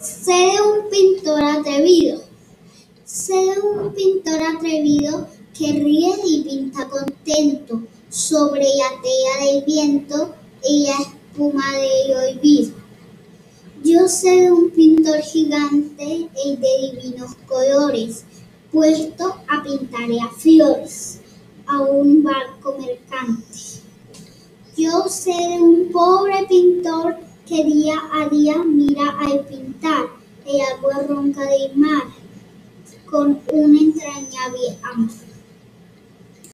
Sé de un pintor atrevido, sé de un pintor atrevido que ríe y pinta contento sobre la tela del viento y la espuma del olvido. Yo sé de un pintor gigante y de divinos colores, puesto a pintar las flores a un barco mercante. Yo sé de un pobre pintor que día a día mira al pintar el agua ronca del mar con un entrañable amor.